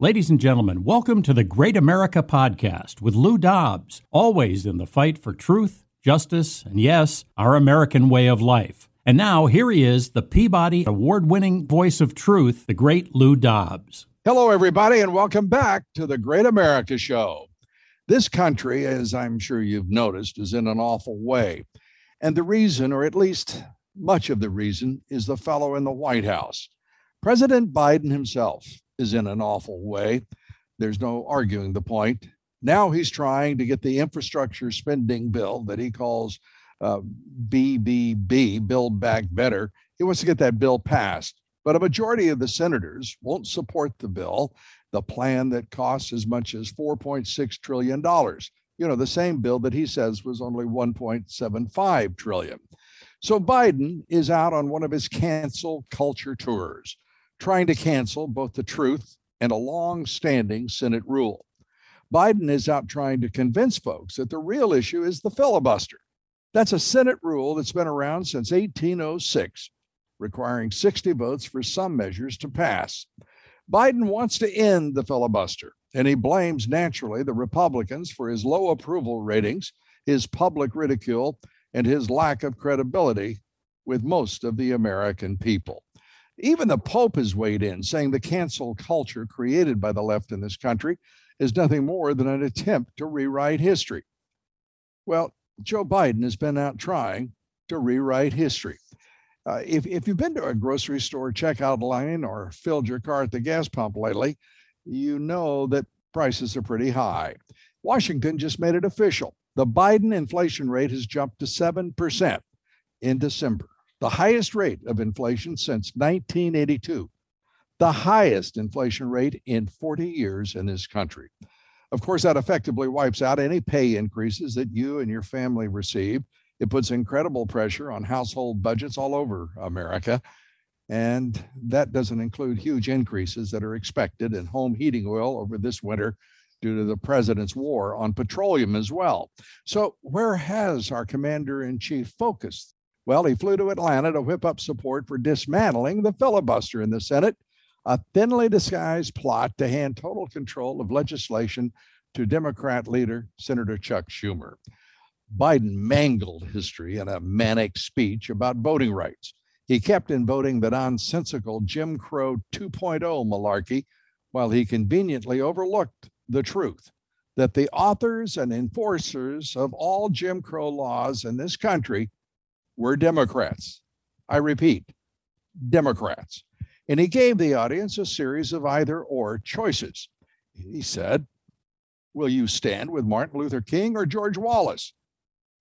Ladies and gentlemen, welcome to the Great America Podcast with Lou Dobbs, always in the fight for truth, justice, and yes, our American way of life. And now, here he is, the Peabody Award winning voice of truth, the great Lou Dobbs. Hello, everybody, and welcome back to the Great America Show. This country, as I'm sure you've noticed, is in an awful way. And the reason, or at least much of the reason, is the fellow in the White House. President Biden himself is in an awful way. There's no arguing the point. Now he's trying to get the infrastructure spending bill that he calls uh, BBB, Build Back Better. He wants to get that bill passed. But a majority of the senators won't support the bill, the plan that costs as much as $4.6 trillion. You know, the same bill that he says was only 1.75 trillion. So Biden is out on one of his cancel culture tours trying to cancel both the truth and a long standing Senate rule. Biden is out trying to convince folks that the real issue is the filibuster. That's a Senate rule that's been around since 1806, requiring 60 votes for some measures to pass. Biden wants to end the filibuster, and he blames naturally the Republicans for his low approval ratings, his public ridicule, and his lack of credibility with most of the American people. Even the Pope has weighed in, saying the cancel culture created by the left in this country is nothing more than an attempt to rewrite history. Well, Joe Biden has been out trying to rewrite history. Uh, if, if you've been to a grocery store checkout line or filled your car at the gas pump lately, you know that prices are pretty high. Washington just made it official. The Biden inflation rate has jumped to 7% in December the highest rate of inflation since 1982, the highest inflation rate in 40 years in this country. Of course, that effectively wipes out any pay increases that you and your family receive. It puts incredible pressure on household budgets all over America. And that doesn't include huge increases that are expected in home heating oil over this winter due to the president's war on petroleum as well. So, where has our commander in chief focused well, he flew to Atlanta to whip up support for dismantling the filibuster in the Senate, a thinly disguised plot to hand total control of legislation to Democrat leader Senator Chuck Schumer. Biden mangled history in a manic speech about voting rights. He kept invoking the nonsensical Jim Crow 2.0 malarkey while he conveniently overlooked the truth that the authors and enforcers of all Jim Crow laws in this country were Democrats. I repeat, Democrats. And he gave the audience a series of either or choices. He said, Will you stand with Martin Luther King or George Wallace?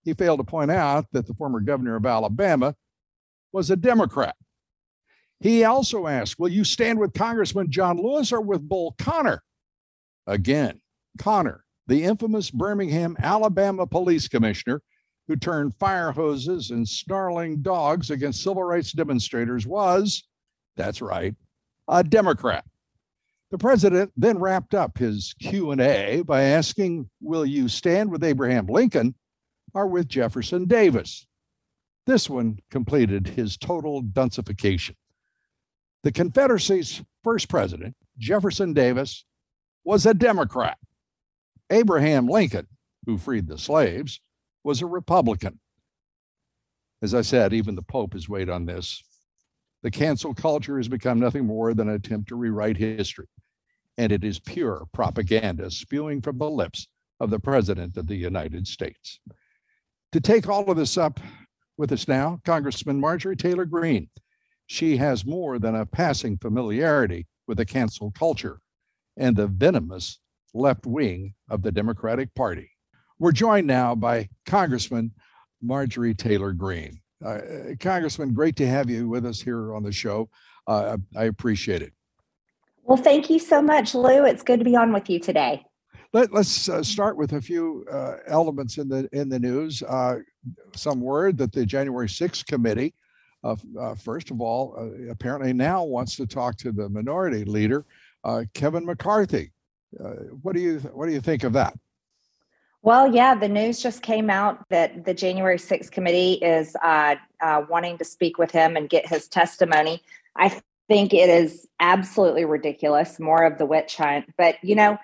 He failed to point out that the former governor of Alabama was a Democrat. He also asked, Will you stand with Congressman John Lewis or with Bull Connor? Again, Connor, the infamous Birmingham, Alabama police commissioner who turned fire hoses and snarling dogs against civil rights demonstrators was, that's right, a Democrat. The president then wrapped up his Q&A by asking, "Will you stand with Abraham Lincoln or with Jefferson Davis?" This one completed his total dunsification. The Confederacy's first president, Jefferson Davis, was a Democrat. Abraham Lincoln, who freed the slaves, was a Republican. As I said, even the Pope has weighed on this. The cancel culture has become nothing more than an attempt to rewrite history, and it is pure propaganda spewing from the lips of the President of the United States. To take all of this up with us now, Congressman Marjorie Taylor Greene. She has more than a passing familiarity with the cancel culture and the venomous left wing of the Democratic Party. We're joined now by Congressman Marjorie Taylor Greene. Uh, Congressman, great to have you with us here on the show. Uh, I appreciate it. Well, thank you so much, Lou. It's good to be on with you today. Let, us uh, start with a few uh, elements in the in the news. Uh, some word that the January 6th committee, uh, uh, first of all, uh, apparently now wants to talk to the minority leader, Kevin McCarthy. what do you what do you think of that? Well, yeah, the news just came out that the January 6th committee is wanting to speak with him and get his testimony. I think it is absolutely ridiculous, more of the witch hunt. But you know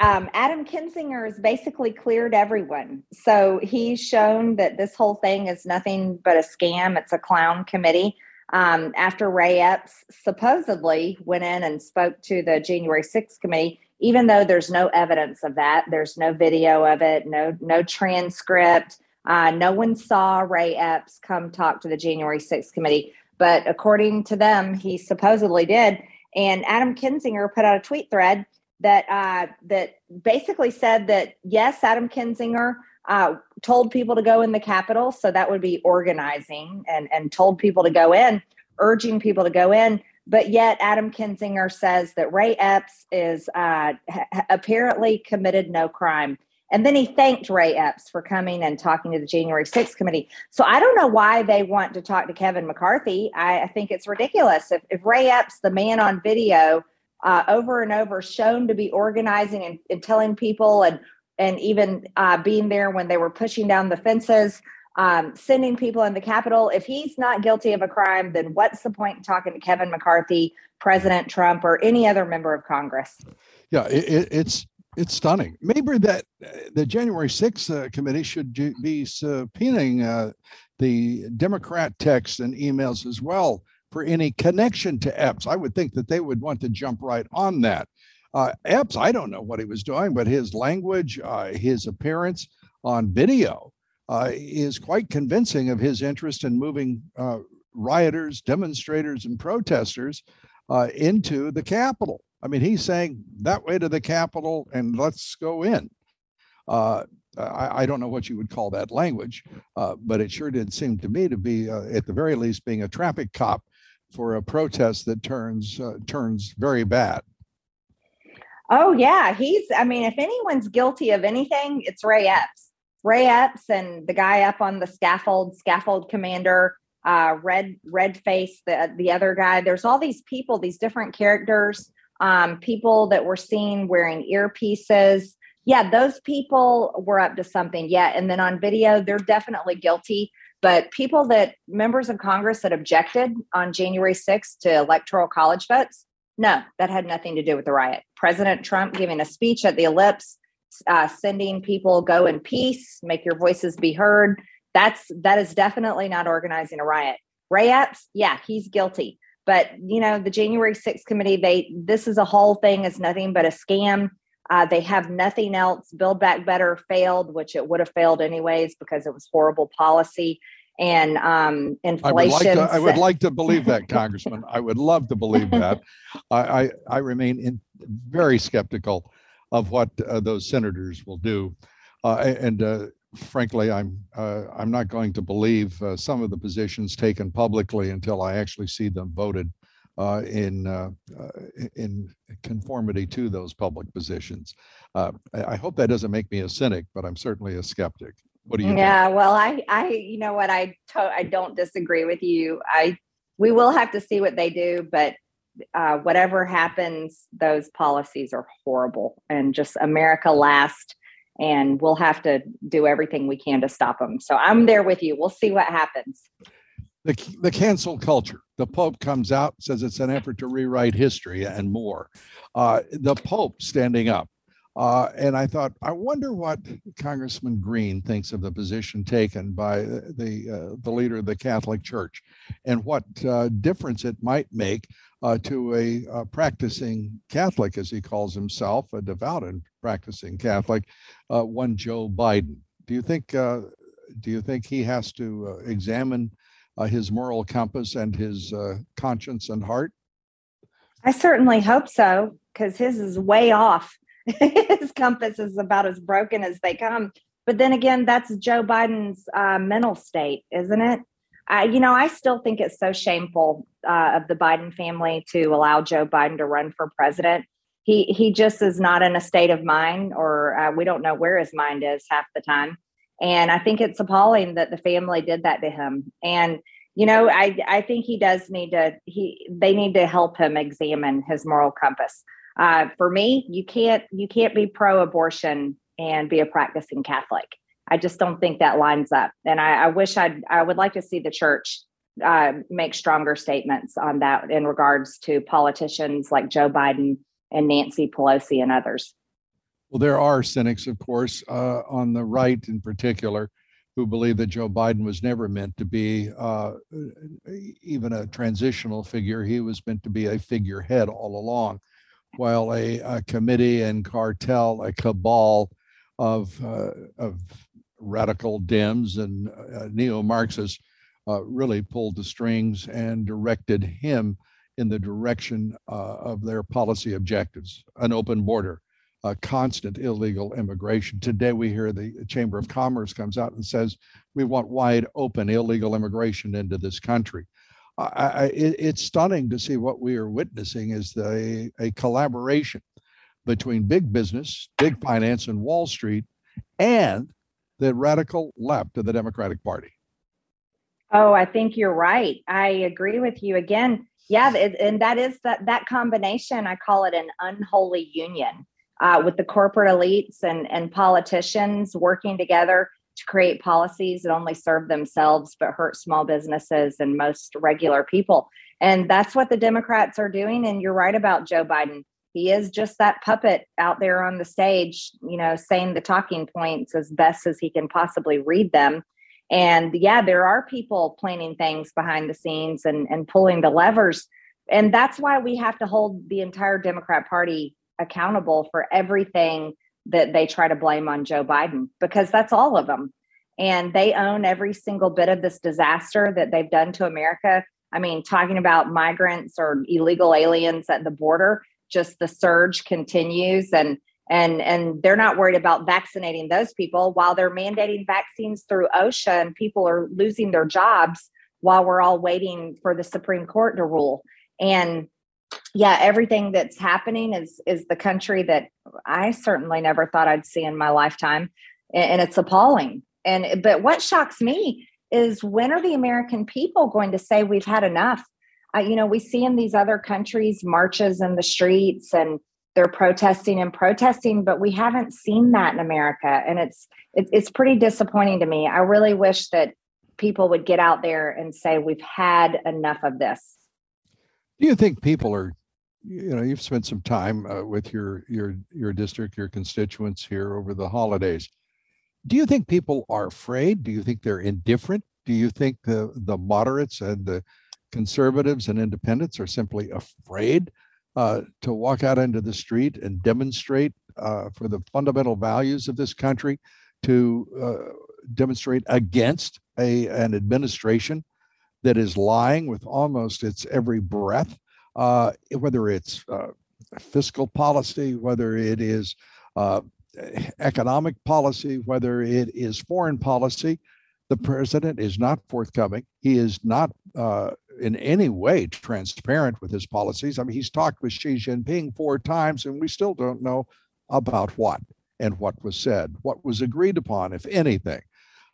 um, Adam Kinzinger has basically cleared everyone. So he's shown that this whole thing is nothing but a scam. It's a clown committee. Um, after Ray Epps supposedly went in and spoke to the January 6th committee, even though there's no evidence of that, there's no video of it, no no transcript. Uh, no one saw Ray Epps come talk to the January 6th committee, but according to them, he supposedly did. And Adam Kinzinger put out a tweet thread that uh, that basically said that yes, Adam Kinzinger uh, told people to go in the Capitol, so that would be organizing, and and told people to go in, urging people to go in. But yet, Adam Kinzinger says that Ray Epps is uh, ha- apparently committed no crime. And then he thanked Ray Epps for coming and talking to the January 6th committee. So I don't know why they want to talk to Kevin McCarthy. I, I think it's ridiculous. If, if Ray Epps, the man on video, uh, over and over shown to be organizing and, and telling people and and even uh, being there when they were pushing down the fences um, sending people in the capitol if he's not guilty of a crime then what's the point in talking to kevin mccarthy president trump or any other member of congress yeah it, it's it's stunning maybe that the january 6th uh, committee should be subpoenaing uh, the democrat texts and emails as well for any connection to Epps. I would think that they would want to jump right on that. Uh, Epps, I don't know what he was doing, but his language, uh, his appearance on video uh, is quite convincing of his interest in moving uh, rioters, demonstrators, and protesters uh, into the Capitol. I mean, he's saying that way to the Capitol and let's go in. Uh, I, I, don't know what you would call that language, uh, but it sure did seem to me to be, uh, at the very least, being a traffic cop for a protest that turns turns very bad. Oh yeah, he's. I mean, if anyone's guilty of anything, it's Ray Epps. Ray Epps and the guy up on the scaffold, scaffold commander, uh, red red face, the the other guy. There's all these people, these different characters, um, people that were seen wearing earpieces. Yeah, those people were up to something. Yeah, and then on video, they're definitely guilty. But people that members of Congress that objected on January 6th to electoral college votes, no, that had nothing to do with the riot. President Trump giving a speech at the ellipse, uh, sending people go in peace, make your voices be heard. That's that is definitely not organizing a riot. Ray Epps, yeah, he's guilty. But you know, the January 6th committee, they this is a whole thing is nothing but a scam. Uh, they have nothing else. Build Back Better failed, which it would have failed anyways because it was horrible policy and um, inflation. I would, like to, I would like to believe that, Congressman. I would love to believe that. I, I, I remain in, very skeptical of what uh, those senators will do, uh, and uh, frankly, I'm I'm not going to believe some of the positions taken publicly until I actually see them voted uh, in uh, in conformity to those public positions. Uh, I, I, hope that doesn't make me a cynic, but I'm certainly a skeptic. What do you? Yeah, think? well, I I you know what I to- I don't disagree with you. I we will have to see what they do, but uh, whatever happens, those policies are horrible, and just America last. And we'll have to do everything we can to stop them. So I'm there with you. We'll see what happens the, the cancel culture. The Pope comes out, says it's an effort to rewrite history and more. Uh, the Pope standing up. Uh, and I thought, I wonder what Congressman Greene thinks of the position taken by the uh, the leader of the Catholic Church, and what uh, difference it might make uh, to a, a, practicing Catholic, as he calls himself, a devout and practicing Catholic, uh, one Joe Biden. Do you think? do you think he has to examine uh, his moral compass and his uh, conscience and heart? I certainly hope so, because his is way off. his compass is about as broken as they come. But then again, that's Joe Biden's uh, mental state, isn't it? I, you know, I still think it's so shameful uh, of the Biden family to allow Joe Biden to run for president. He he just is not in a state of mind, or uh, we don't know where his mind is half the time. And I think it's appalling that the family did that to him. And you know, I I think he does need to he they need to help him examine his moral compass. Uh, for me, you can't you can't be pro-abortion and be a practicing Catholic. I just don't think that lines up. And I, I wish I'd I would like to see the church uh, make stronger statements on that in regards to politicians like Joe Biden and Nancy Pelosi and others. Well, there are cynics, of course, uh, on the right in particular, who believe that Joe Biden was never meant to be uh, even a transitional figure. He was meant to be a figurehead all along, while a, a committee and cartel, a cabal of, uh, of radical Dems and uh, neo Marxists uh, really pulled the strings and directed him in the direction uh, of their policy objectives an open border, a constant illegal immigration. Today, we hear the Chamber of Commerce comes out and says we want wide open illegal immigration into this country. I, it, it's stunning to see what we are witnessing is the, a collaboration between big business, big finance, and Wall Street, and the radical left of the Democratic Party. Oh, I think you're right. I agree with you again. Yeah, and that is that that combination. I call it an unholy union uh, with the corporate elites and and politicians working together to create policies that only serve themselves but hurt small businesses and most regular people. And that's what the Democrats are doing. And you're right about Joe Biden he is just that puppet out there on the stage, you know, saying the talking points as best as he can possibly read them. And yeah, there are people planning things behind the scenes and, and pulling the levers. And that's why we have to hold the entire Democrat Party accountable for everything that they try to blame on Joe Biden, because that's all of them. And they own every single bit of this disaster that they've done to America. I mean, talking about migrants or illegal aliens at the border, just the surge continues and and and they're not worried about vaccinating those people while they're mandating vaccines through OSHA and people are losing their jobs while we're all waiting for the Supreme Court to rule. And yeah, everything that's happening is is the country that I certainly never thought I'd see in my lifetime, and, it's appalling. And but what shocks me is when are the American people going to say we've had enough? Uh, you know, we see in these other countries marches in the streets and they're protesting and protesting, but we haven't seen that in America, and it's it, it's pretty disappointing to me. I really wish that people would get out there and say we've had enough of this. Do you think people are, you know, you've spent some time uh, with your your your district, your constituents here over the holidays. Do you think people are afraid? Do you think they're indifferent? Do you think the the moderates and the conservatives and independents are simply afraid uh, to walk out into the street and demonstrate uh, for the fundamental values of this country, to uh, demonstrate against a, an administration that is lying with almost its every breath, uh, whether it's uh, fiscal policy, whether it is uh, economic policy, whether it is foreign policy. The president is not forthcoming. He is not uh, in any way transparent with his policies. I mean, he's talked with Xi Jinping four times, and we still don't know about what and what was said, what was agreed upon, if anything.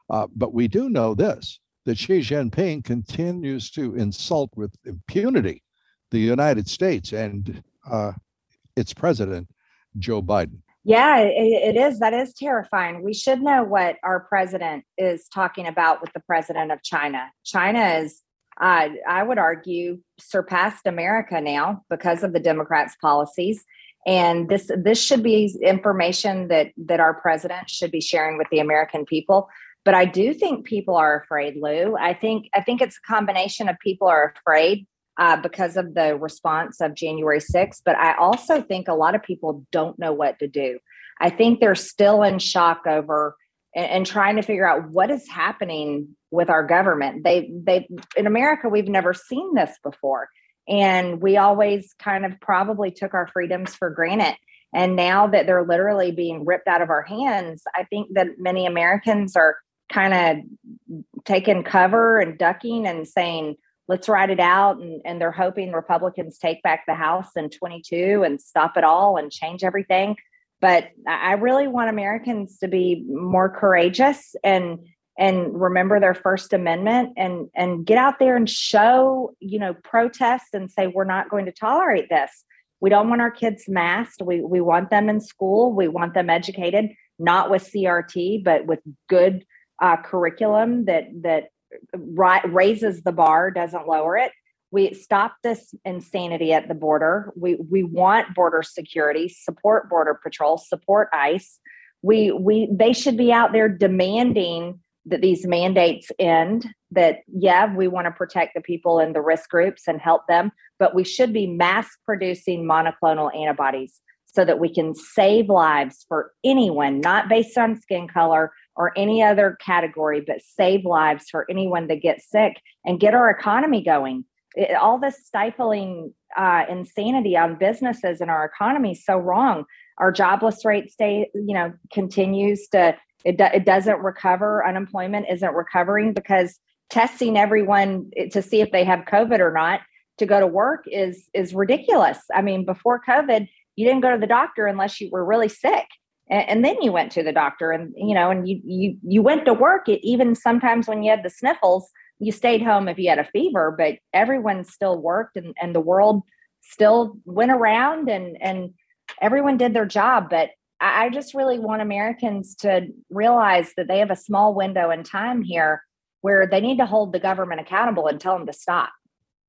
Uh, but we do know this that Xi Jinping continues to insult with impunity the United States and uh, its president, Joe Biden. Yeah, it, it is. That is terrifying. We should know what our president is talking about with the president of China. China is uh, I would argue, surpassed America now because of the Democrats' policies. And this this should be information that that our president should be sharing with the American people. But I do think people are afraid, Lou. I think I think it's a combination of people are afraid uh, because of the response of January 6th. But I also think a lot of people don't know what to do. I think they're still in shock over and, and trying to figure out what is happening with our government. They they in America we've never seen this before. And we always kind of probably took our freedoms for granted. And now that they're literally being ripped out of our hands, I think that many Americans are kind of taking cover and ducking and saying, let's ride it out. And, and they're hoping Republicans take back the House in 22 and stop it all and change everything. But I really want Americans to be more courageous and and remember their first amendment and and get out there and show you know protest and say we're not going to tolerate this. We don't want our kids masked. We we want them in school. We want them educated not with crt but with good uh, curriculum that that raises the bar doesn't lower it we stop this insanity at the border. We we want border security support border patrol support ice. We we they should be out there demanding that these mandates end that yeah we want to protect the people in the risk groups and help them but we should be mass producing monoclonal antibodies so that we can save lives for anyone not based on skin color or any other category but save lives for anyone that gets sick and get our economy going it, all this stifling uh, insanity on businesses and our economy is so wrong our jobless rate stay you know continues to it, it doesn't recover. Unemployment isn't recovering because testing everyone to see if they have COVID or not to go to work is is ridiculous. I mean, before COVID, you didn't go to the doctor unless you were really sick, and, and then you went to the doctor, and you know, and you you you went to work. It, even sometimes when you had the sniffles, you stayed home if you had a fever, but everyone still worked, and and the world still went around, and and everyone did their job. But I just really want Americans to realize that they have a small window in time here where they need to hold the government accountable and tell them to stop.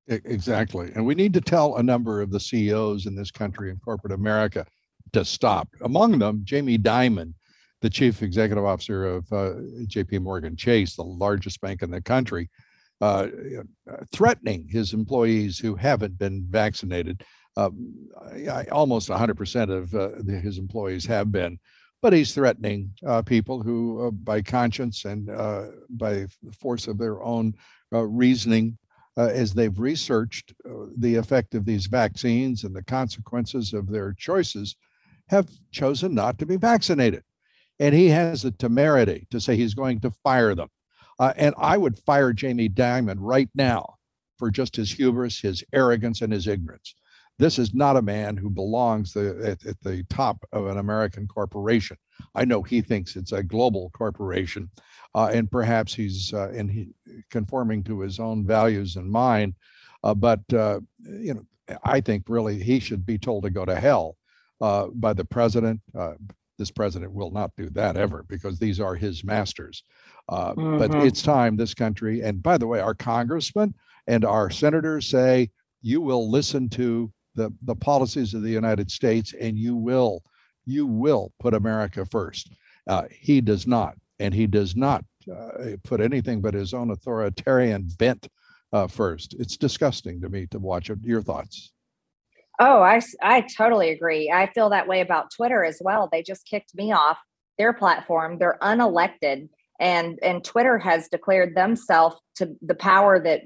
Exactly. And we need to tell a number of the CEOs in this country in corporate America to stop. Among them, Jamie Dimon, the chief executive officer of uh, JP Morgan Chase, the largest bank in the country, uh, threatening his employees who haven't been vaccinated um, almost 100% of uh, his employees have been, but he's threatening uh, people who, uh, by conscience and uh, by force of their own uh, reasoning, uh, as they've researched the effect of these vaccines and the consequences of their choices, have chosen not to be vaccinated. And he has the temerity to say he's going to fire them. and I would fire Jamie Dimon right now for just his hubris, his arrogance, and his ignorance. This is not a man who belongs the, at, at, the top of an American corporation. I know he thinks it's a global corporation, uh, and perhaps he's uh, and he conforming to his own values and mine. Uh, but uh, you know, I think really he should be told to go to hell uh, by the president. Uh, this president will not do that ever because these are his masters. Mm-hmm. But it's time this country, and by the way, our congressmen and our senators say you will listen to the, the policies of the United States and you will you will put America first. Uh, he does not, and he does not uh, put anything but his own authoritarian bent uh, first. It's disgusting to me to watch it. Your thoughts? Oh, I, I totally agree. I feel that way about Twitter as well. They just kicked me off their platform. They're unelected, and and Twitter has declared themselves to the power that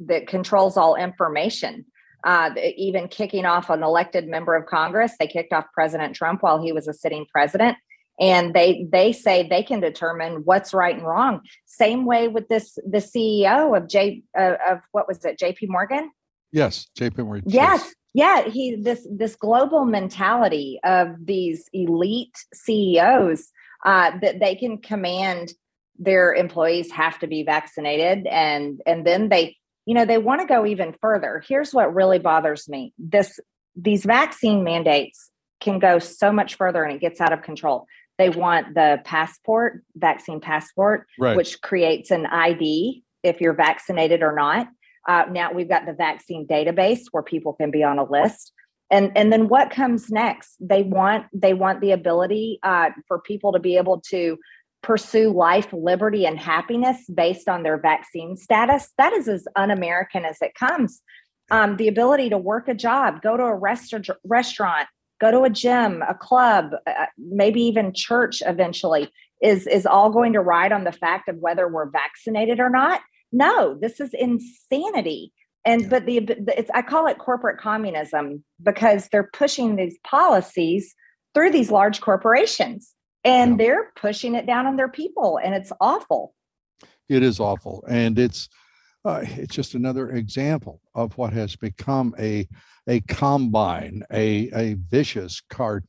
that controls all information uh, even kicking off an elected member of Congress. They kicked off President Trump while he was a sitting president. And they they say they can determine what's right and wrong. Same way with this the CEO of J uh, of what was it J.P. Morgan? Yes, J.P. Morgan. Yes, yeah. He this this global mentality of these elite CEOs uh, that they can command their employees have to be vaccinated and and then they you know they want to go even further here's what really bothers me this these vaccine mandates can go so much further and it gets out of control they want the passport vaccine passport right. which creates an id if you're vaccinated or not uh, now we've got the vaccine database where people can be on a list and and then what comes next they want they want the ability uh, for people to be able to pursue life, liberty, and happiness based on their vaccine status. That is as un American as it comes. Um, the ability to work a job, go to a rest- restaurant, go to a gym, a club, uh, maybe even church eventually is, is all going to ride on the fact of whether we're vaccinated or not. No, this is insanity. And but the it's I call it corporate communism because they're pushing these policies through these large corporations and they're pushing it down on their people and it's awful It is awful, and it's uh, it's just another example of what has become a a combine, a a vicious car,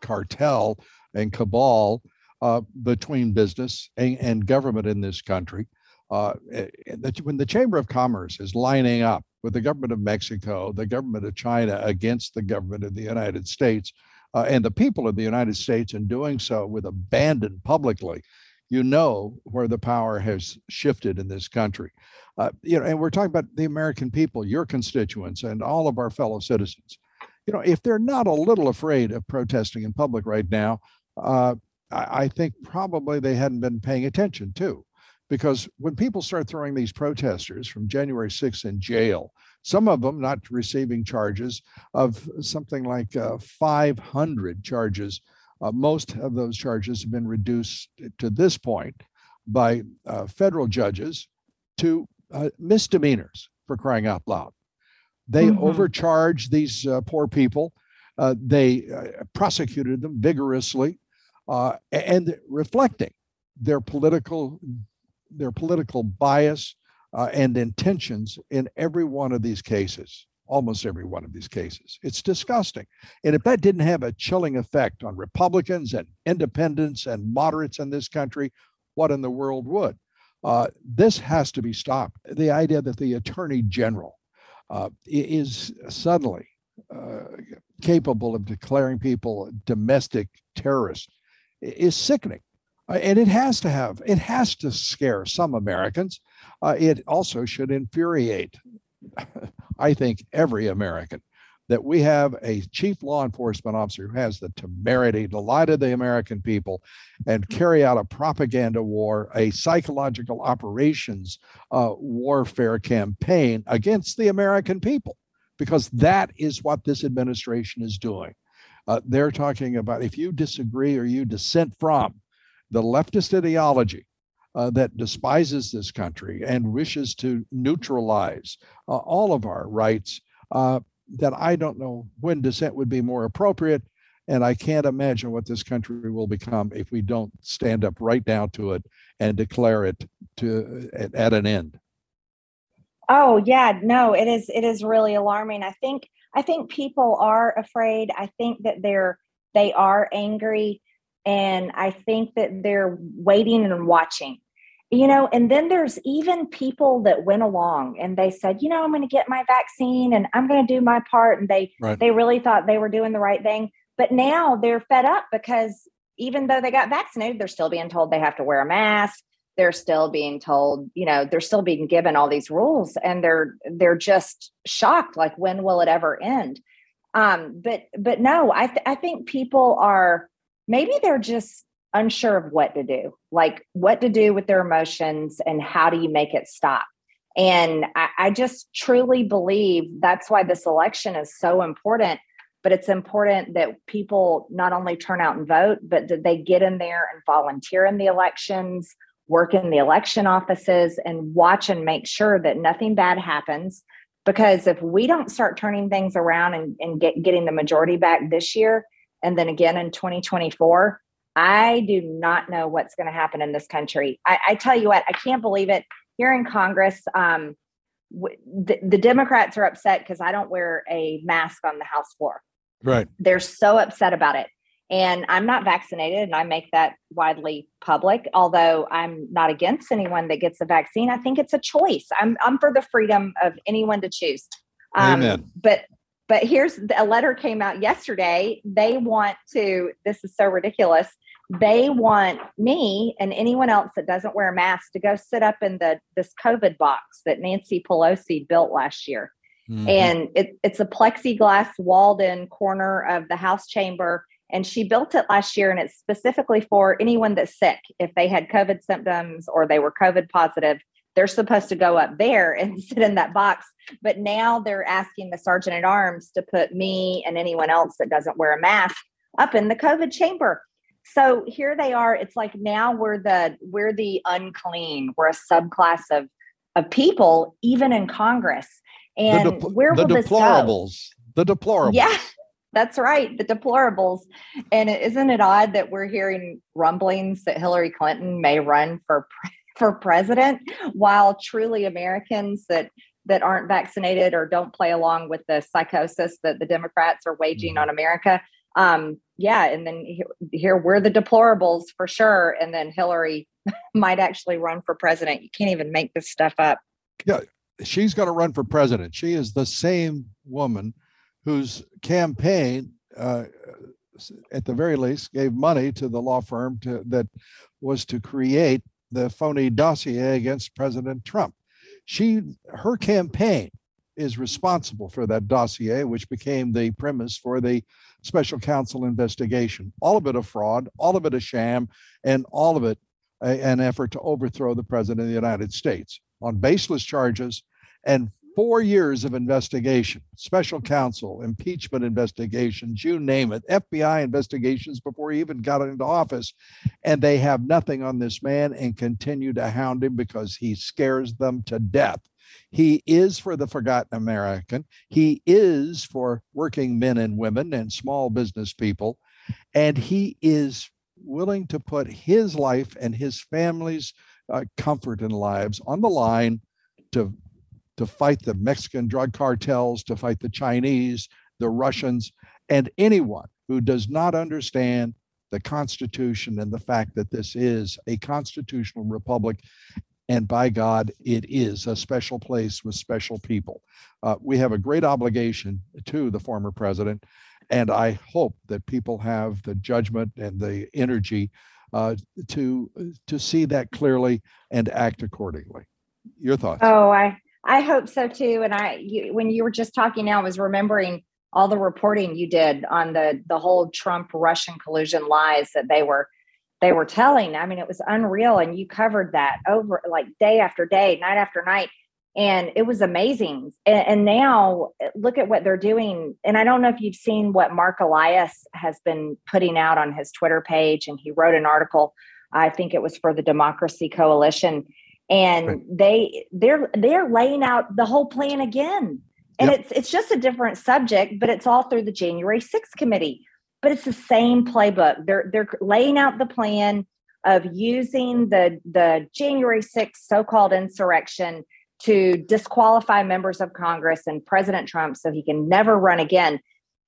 cartel and cabal uh, between business and, and, government in this country. Uh, eh, that when the Chamber of Commerce is lining up with the government of Mexico, the government of China against the government of the United States, uh, and the people of the United States, and doing so with abandon publicly, you know where the power has shifted in this country. Uh, you know, and we're talking about the American people, your constituents, and all of our fellow citizens. You know, if they're not a little afraid of protesting in public right now, uh, I, I think probably they hadn't been paying attention too because when people start throwing these protesters from January 6th in jail, some of them not receiving charges of something like uh, 500 charges. Uh, most of those charges have been reduced to this point by uh, federal judges to uh, misdemeanors for crying out loud. They mm-hmm. overcharged these uh, poor people. Uh, they prosecuted them vigorously and reflecting their political their political bias uh, and intentions in every one of these cases, almost every one of these cases. It's disgusting. And if that didn't have a chilling effect on Republicans and independents and moderates in this country, what in the world would? Uh, this has to be stopped. The idea that the attorney general uh, is suddenly uh, capable of declaring people domestic terrorists is sickening. Uh, and it has to have, it has to scare some Americans. Uh, it also should infuriate, I think, every American that we have a chief law enforcement officer who has the temerity to lie to the American people and carry out a propaganda war, a psychological operations uh, warfare campaign against the American people, because that is what this administration is doing. Uh, they're talking about if you disagree or you dissent from the leftist ideology uh, that despises this country and wishes to neutralize uh, all of our rights, uh, that I don't know when dissent would be more appropriate. And I can't imagine what this country will become if we don't stand up right now to it and declare it to at, at an end. Oh yeah, no, it is it is really alarming. I think I think people are afraid. I think that they're they are angry and I think that they're waiting and watching. You know, and then there's even people that went along and they said, you know, I'm going to get my vaccine and I'm going to do my part. And they right. they really thought they were doing the right thing. But now they're fed up because even though they got vaccinated, they're still being told they have to wear a mask. They're still being told, you know, they're still being given all these rules and they're they're just shocked like when will it ever end? Um, but but no, I th- I think people are maybe they're just unsure of what to do, like what to do with their emotions and how do you make it stop. And I, I just truly believe that's why this election is so important. But it's important that people not only turn out and vote, but that they get in there and volunteer in the elections, work in the election offices, and watch and make sure that nothing bad happens. Because if we don't start turning things around and, and get, getting the majority back this year, and then again in 2024, I do not know what's going to happen in this country. I, I, tell you what, I can't believe it. Here in Congress, um, w- the, the Democrats are upset because I don't wear a mask on the House floor. Right. They're so upset about it. And I'm not vaccinated, and I make that widely public. Although I'm not against anyone that gets a vaccine, I think it's a choice. I'm I'm for the freedom of anyone to choose. Um, Amen. But but here's a letter came out yesterday. They want to, this is so ridiculous. They want me and anyone else that doesn't wear a mask to go sit up in the this COVID box that Nancy Pelosi built last year. Mm-hmm. And it, it's a plexiglass walled in corner of the House chamber. And she built it last year, and it's specifically for anyone that's sick. If they had COVID symptoms or they were COVID positive, they're supposed to go up there and sit in that box. But now they're asking the sergeant at arms to put me and anyone else that doesn't wear a mask up in the COVID chamber. So here they are. It's like now we're the we're the unclean. We're a subclass of of people, even in Congress. And the de- where will the deplorables? The deplorables. Yeah, that's right. The deplorables. And is isn't it odd that we're hearing rumblings that Hillary Clinton may run for for president, while truly Americans that that aren't vaccinated or don't play along with the psychosis that the Democrats are waging mm-hmm. on America. Um, yeah, and then here, here we're the deplorables for sure, and then Hillary might actually run for president. You can't even make this stuff up. Yeah, she's going to run for president. She is the same woman whose campaign, uh, at the very least, gave money to the law firm to, that was to create the phony dossier against President Trump. She, her campaign is responsible for that dossier, which became the premise for the special counsel investigation. All of it a fraud, all of it a sham, and all of it a, an effort to overthrow the president of the United States on baseless charges and four years of investigation, special counsel, impeachment investigations, you name it, FBI investigations before he even got into office. And they have nothing on this man and continue to hound him because he scares them to death. He is for the forgotten American. He is for working men and women and small business people. And he is willing to put his life and his family's uh, comfort and lives on the line to to fight the Mexican drug cartels, to fight the Chinese, the Russians, and anyone who does not understand the Constitution and the fact that this is a constitutional republic. And by God, it is a special place with special people. Uh, we have a great obligation to the former president. And I hope that people have the judgment and the energy uh, to to see that clearly and act accordingly. Your thoughts? Oh, I I hope so too. And I, you, when you were just talking now, I was remembering all the reporting you did on the the whole Trump Russian collusion lies that they were they were telling. I mean, it was unreal, and you covered that over like day after day, night after night, and it was amazing. And, and now eh, look at what they're doing. And I don't know if you've seen what Mark Elias has been putting out on his Twitter page, and he wrote an article. I think it was for the Democracy Coalition and right. they they're they're laying out the whole plan again. And yep. it's it's just a different subject but it's all through the january 6th committee. But it's the same playbook. They're they're laying out the plan of using the the january 6th so-called insurrection to disqualify members of congress and president trump so he can never run again.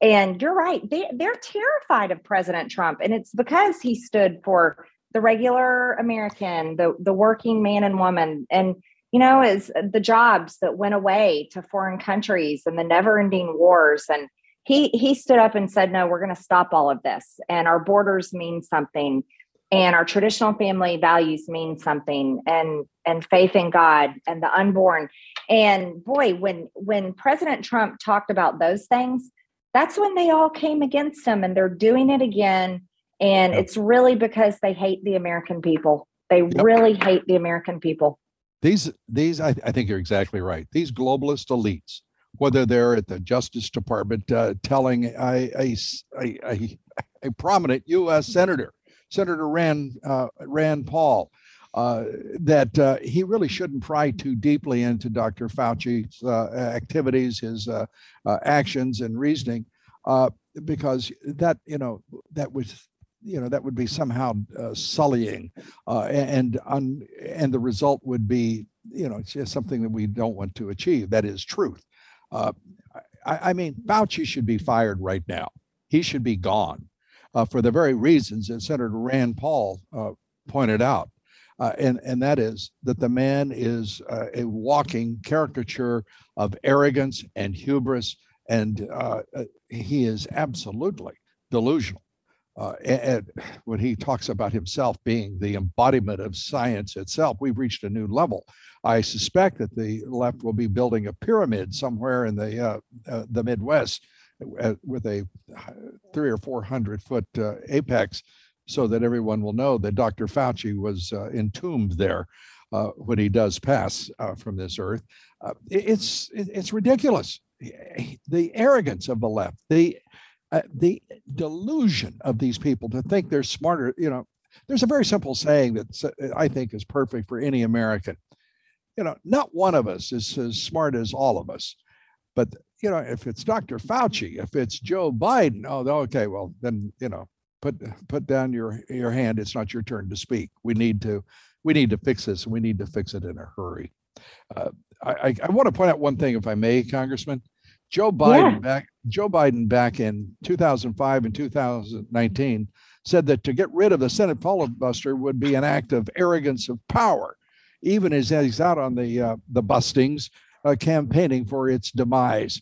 And you're right they, they're terrified of president trump. And it's because he stood for the regular American, the the working man and woman, and you know, is the jobs that went away to foreign countries and the never-ending wars. And he he stood up and said, "No, we're going to stop all of this, and our borders mean something." and our traditional family values mean something. And and faith in god and the unborn. And boy when when president trump talked about those things that's when they all came against him and they're doing it again and yep. it's really because they hate the American people. They yep. really hate the American people. These, these, I, I, think you're exactly right. These globalist elites, whether they're at the Justice Department uh, telling a, a, a, a, prominent U.S. senator, Senator Rand uh, Rand Paul, uh, that uh, he really shouldn't pry too deeply into Dr. Fauci's uh, activities, his uh, uh, actions, and reasoning, because that you know that was you know that would be somehow uh, sullying uh, and un, and the result would be you know it's just something that we don't want to achieve. That is truth. Uh, I, I, mean fauci should be fired right now. He should be gone uh, for the very reasons that senator rand paul uh, pointed out. Uh, and and that is that the man is a walking caricature of arrogance and hubris and he is absolutely delusional uh, and when he talks about himself being the embodiment of science itself, we've reached a new level. I suspect that the left will be building a pyramid somewhere in the uh, uh, the Midwest uh, with a three or four hundred foot uh, apex, so that everyone will know that Dr. Fauci was uh, entombed there when he does pass from this earth. it's it's ridiculous. The arrogance of the left, the uh, the delusion of these people to think they're smarter. You know, there's a very simple saying that I think is perfect for any American. You know, not one of us is as smart as all of us. But, you know, if it's Dr. Fauci, if it's Joe Biden, oh, okay, well, then, you know, put put down your your hand. It's not your turn to speak. We need to we need to fix this, we need to fix it in a hurry. Uh, I, I want to point out one thing, if I may, Congressman. Joe Biden yeah. back Joe Biden back in 2005 and 2019 said that to get rid of the Senate filibuster would be an act of arrogance of power, even as he's out on the uh, the bustings uh, campaigning for its demise.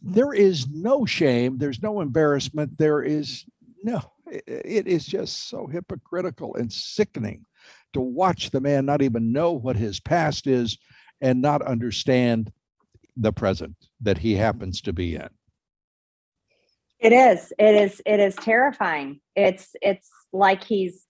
There is no shame. There's no embarrassment. There is no. It is just so hypocritical and sickening to watch the man not even know what his past is and not understand the present that he happens to be in. It is. It is. It is terrifying. It's. It's like he's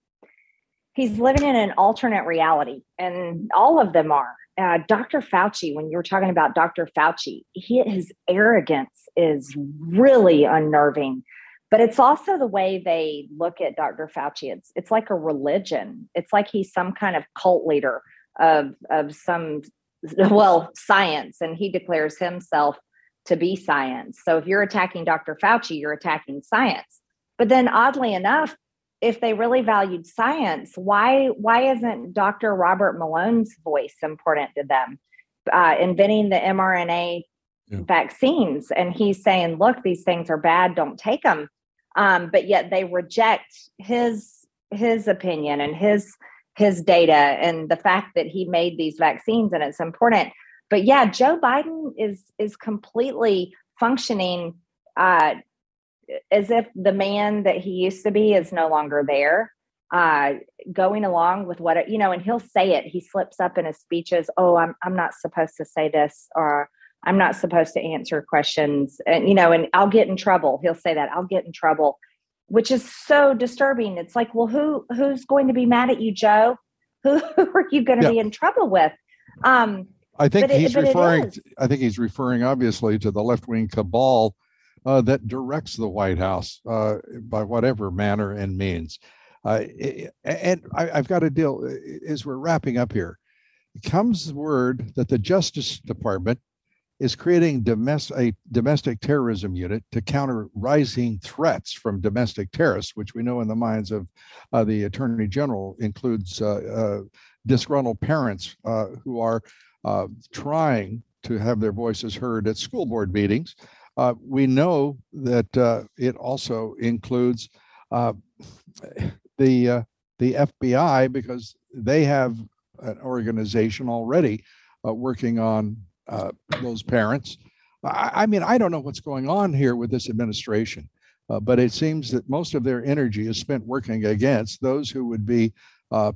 he's living in an alternate reality, and all of them are. Uh, Dr. Fauci, when you were talking about Dr. Fauci, he, his arrogance is really unnerving. But it's also the way they look at Dr. Fauci. It's it's like a religion. It's like he's some kind of cult leader of of some well science, and he declares himself to be science. So if you're attacking Dr. Fauci, you're attacking science. But then oddly enough, if they really valued science, why why isn't Dr. Robert Malone's voice important to them? Uh, inventing the mRNA yeah. vaccines, and he's saying, "Look, these things are bad. Don't take them." Um, but yet they reject his his opinion and his his data and the fact that he made these vaccines and it's important but yeah, Joe Biden is is completely functioning uh, as if the man that he used to be is no longer there. Uh, going along with what you know, and he'll say it. He slips up in his speeches. Oh, I'm I'm not supposed to say this, or I'm not supposed to answer questions, and you know, and I'll get in trouble. He'll say that I'll get in trouble, which is so disturbing. It's like, well, who who's going to be mad at you, Joe? Who, who are you going to yeah. be in trouble with? Um, I think it, he's referring. I think he's referring, obviously, to the left wing cabal uh, that directs the White House uh, by whatever manner and means. Uh, and I, have got a deal as we're wrapping up here. Comes word that the Justice Department is creating domestic, a domestic terrorism unit to counter rising threats from domestic terrorists, which we know in the minds of uh, the Attorney General includes uh, uh, disgruntled parents who are uh, trying to have their voices heard at school board meetings. Uh, we know that uh, it also includes uh, the uh, the FBI because they have an organization already uh, working on those parents. I, I, mean, I don't know what's going on here with this administration, but it seems that most of their energy is spent working against those who would be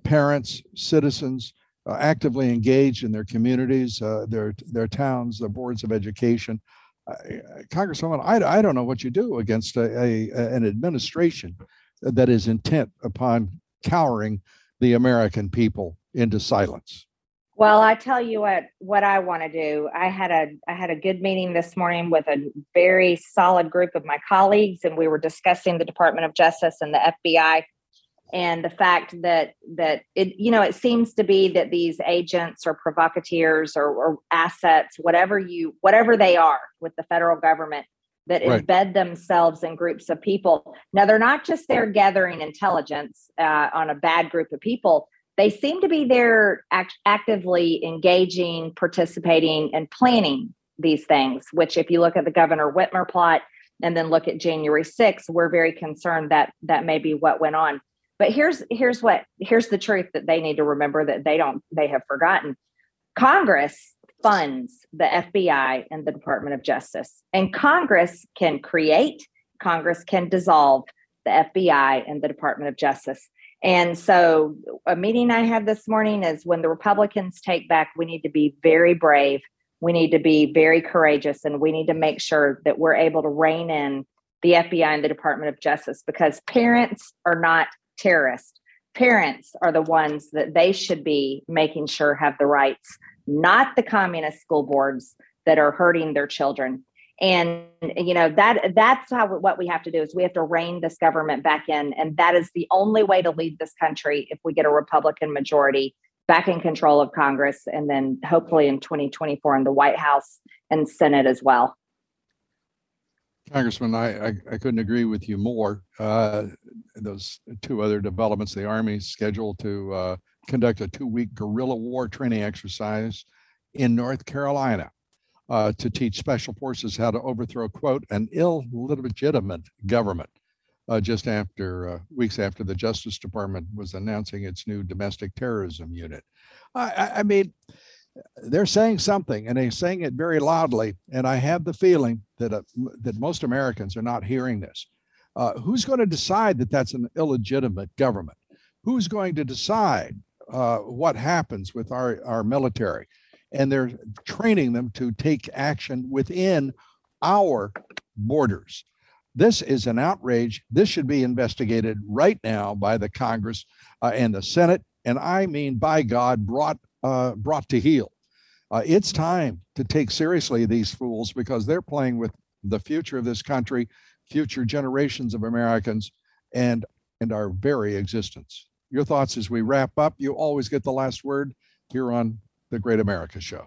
parents, citizens, uh, actively engaged in their communities, uh, their their towns, the boards of education. Congresswoman, I, I don't know what you do against a, a, an administration that is intent upon cowering the American people into silence. Well, I tell you what what I want to do. I had a I had a good meeting this morning with a very solid group of my colleagues and we were discussing the Department of Justice and the FBI and the fact that that it you know it seems to be that these agents or provocateurs or, or assets whatever you whatever they are with the federal government that right. embed themselves in groups of people now they're not just there gathering intelligence uh, on a bad group of people they seem to be there act- actively engaging participating and planning these things which if you look at the governor whitmer plot and then look at january 6th we're very concerned that that may be what went on but here's here's what here's the truth that they need to remember that they don't they have forgotten. Congress funds the FBI and the Department of Justice. And Congress can create, Congress can dissolve the FBI and the Department of Justice. And so, a meeting I had this morning is when the Republicans take back, we need to be very brave. We need to be very courageous, and we need to make sure that we're able to rein in the FBI and the Department of Justice because parents are not terrorists. Parents are the ones that they should be making sure have the rights, not the communist school boards that are hurting their children. And you know that that's how what we have to do is we have to rein this government back in, and that is the only way to lead this country if we get a Republican majority back in control of Congress, and then hopefully in 2024 in the White House and Senate as well. Congressman, I, I, I couldn't agree with you more. Uh, those two other developments, the Army scheduled to uh, conduct a two-week guerrilla war training exercise in North Carolina uh, to teach special forces how to overthrow, quote, an illegitimate government. Uh, just after uh, weeks after the Justice Department was announcing its new domestic terrorism unit. I, I, I mean, they're saying something and they're saying it very loudly. And I have the feeling that, uh, that most Americans are not hearing this. Uh, who's going to decide that that's an illegitimate government? Who's going to decide uh, what happens with our, our military? And they're training them to take action within our borders. This is an outrage. This should be investigated right now by the Congress uh, and the Senate. And I mean, by God, brought uh, brought to heel. Uh, it's time to take seriously these fools because they're playing with the future of this country, future generations of Americans, and and our very existence. Your thoughts as we wrap up. You always get the last word here on the Great America Show.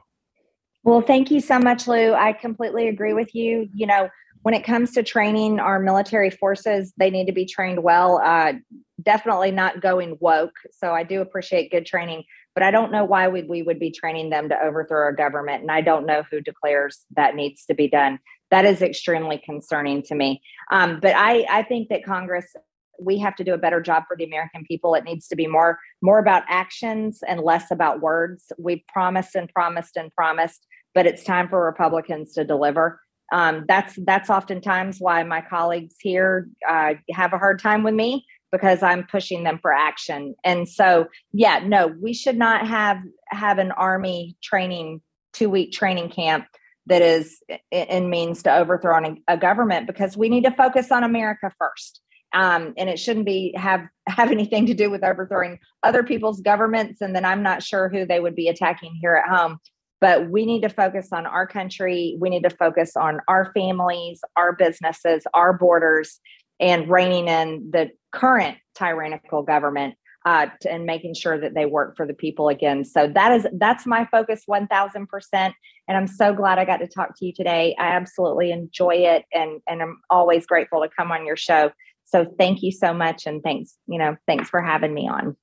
Well, thank you so much, Lou. I completely agree with you. You know, when it comes to training our military forces, they need to be trained well. Uh, definitely not going woke. So I do appreciate good training, but I don't know why we, we would be training them to overthrow our government. And I don't know who declares that needs to be done. That is extremely concerning to me. Um, but I, I think that Congress, we have to do a better job for the American people. It needs to be more, more about actions and less about words. We've promised and promised and promised, but it's time for Republicans to deliver. Um, that's that's oftentimes why my colleagues here uh, have a hard time with me because I'm pushing them for action. And so, yeah, no, we should not have have an army training two week training camp that is in means to overthrowing a government because we need to focus on America first. Um, and it shouldn't be have have anything to do with overthrowing other people's governments. And then I'm not sure who they would be attacking here at home. But we need to focus on our country. We need to focus on our families, our businesses, our borders, and reining in the current tyrannical government uh, and making sure that they work for the people again. So that is that's my focus, one thousand percent. And I'm so glad I got to talk to you today. I absolutely enjoy it, and and I'm always grateful to come on your show. So thank you so much, and thanks you know thanks for having me on.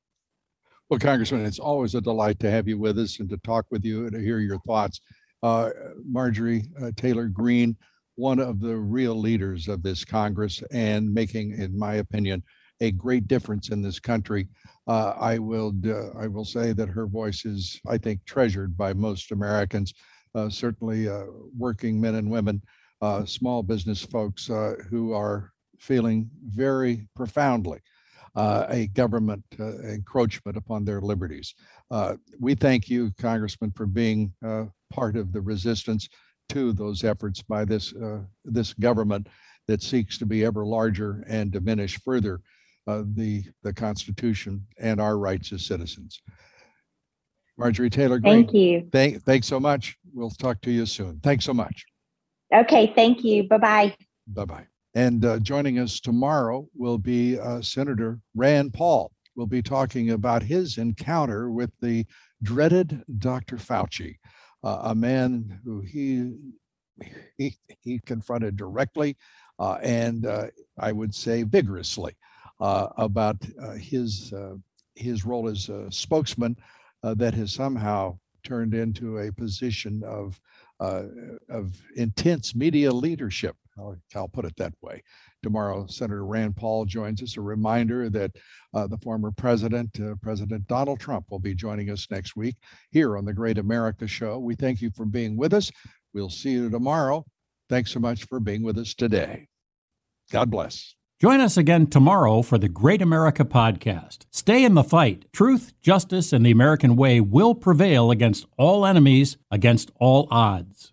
Well, Congressman, it's always a delight to have you with us and to talk with you and to hear your thoughts. Uh, Marjorie uh, Taylor Greene one of the real leaders of this Congress and making, in my opinion, a great difference in this country. Uh, I will I will say that her voice is, I think, treasured by most Americans, uh, certainly uh, working men and women, uh, small business folks who are feeling very profoundly a government encroachment upon their liberties. we thank you, Congressman, for being part of the resistance to those efforts by this uh, this government that seeks to be ever larger and diminish further uh, the the Constitution and our rights as citizens. Marjorie Taylor Greene. Thank you. Thank, thanks so much. We'll talk to you soon. Thanks so much. Okay. Thank you. Bye bye. Bye bye. And uh, joining us tomorrow will be uh, Senator Rand Paul. We'll be talking about his encounter with the dreaded Dr. Fauci uh, a man who he he, he confronted directly uh, and uh, I would say vigorously uh, about his his role as a spokesman that has somehow turned into a position of of intense media leadership. I'll, put it that way. Tomorrow, Senator Rand Paul joins us. A reminder that uh, the former president, uh, President Donald Trump, will be joining us next week here on the Great America Show. We thank you for being with us. We'll see you tomorrow. Thanks so much for being with us today. God bless. Join us again tomorrow for the Great America Podcast. Stay in the fight. Truth, justice, and the American way will prevail against all enemies, against all odds.